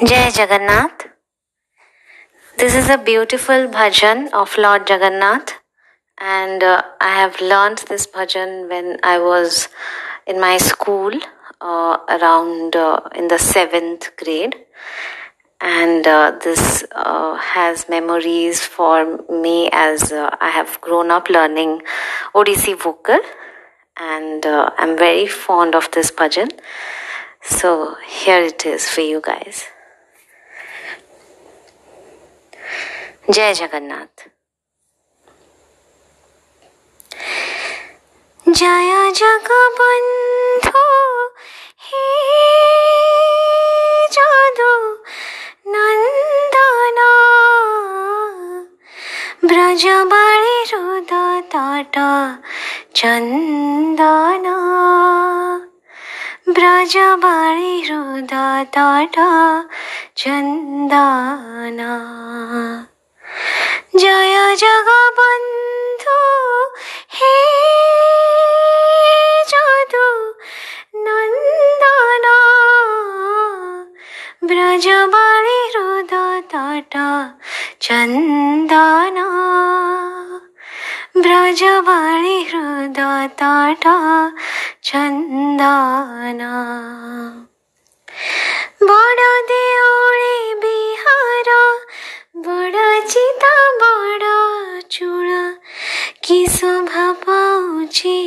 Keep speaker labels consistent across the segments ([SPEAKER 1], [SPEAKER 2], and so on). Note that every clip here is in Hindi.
[SPEAKER 1] Jai Jagannath. This is a beautiful bhajan of Lord Jagannath, and uh, I have learned this bhajan when I was in my school uh, around uh, in the seventh grade. And uh, this uh, has memories for me as uh, I have grown up learning Odissi vocal, and I'm very fond of this bhajan. So here it is for you guys. जय जगन्नाथ। जय जगबन्धु हे जादु नन्दना तट चन्दना ब्रजबाळी रुद तट चन्दना জয় জগবন্ধু হে যদু নন্দন ব্রজবাড়ি হৃদ তট চন্দন ব্রজবাড়ি হৃদ তট চন্দন কিছু শোভা পাউছি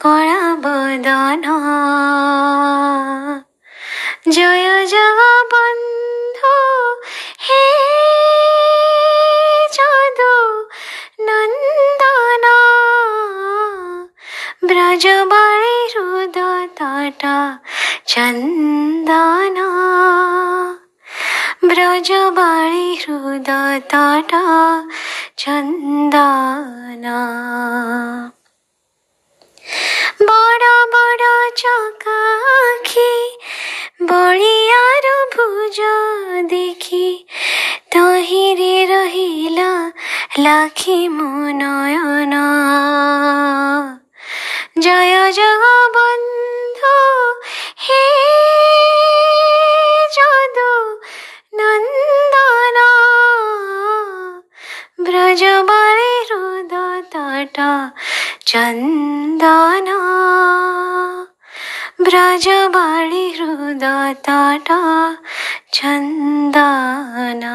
[SPEAKER 1] করা বদন জয় জয় বন্ধ, হে যদু নন্দন। ব্রজ বাড়ি রুদ তট চন্দন। ব্রজ বাড়ি রুদ তট চন্দন। বড় বড় চকাখি বড়িয়ার ভুজ দেখি তহিরে রহিলা লাখি মনয়ন। आबाळे रुदताटा चन्दना ब्रजबाळि हृदताटा चन्दना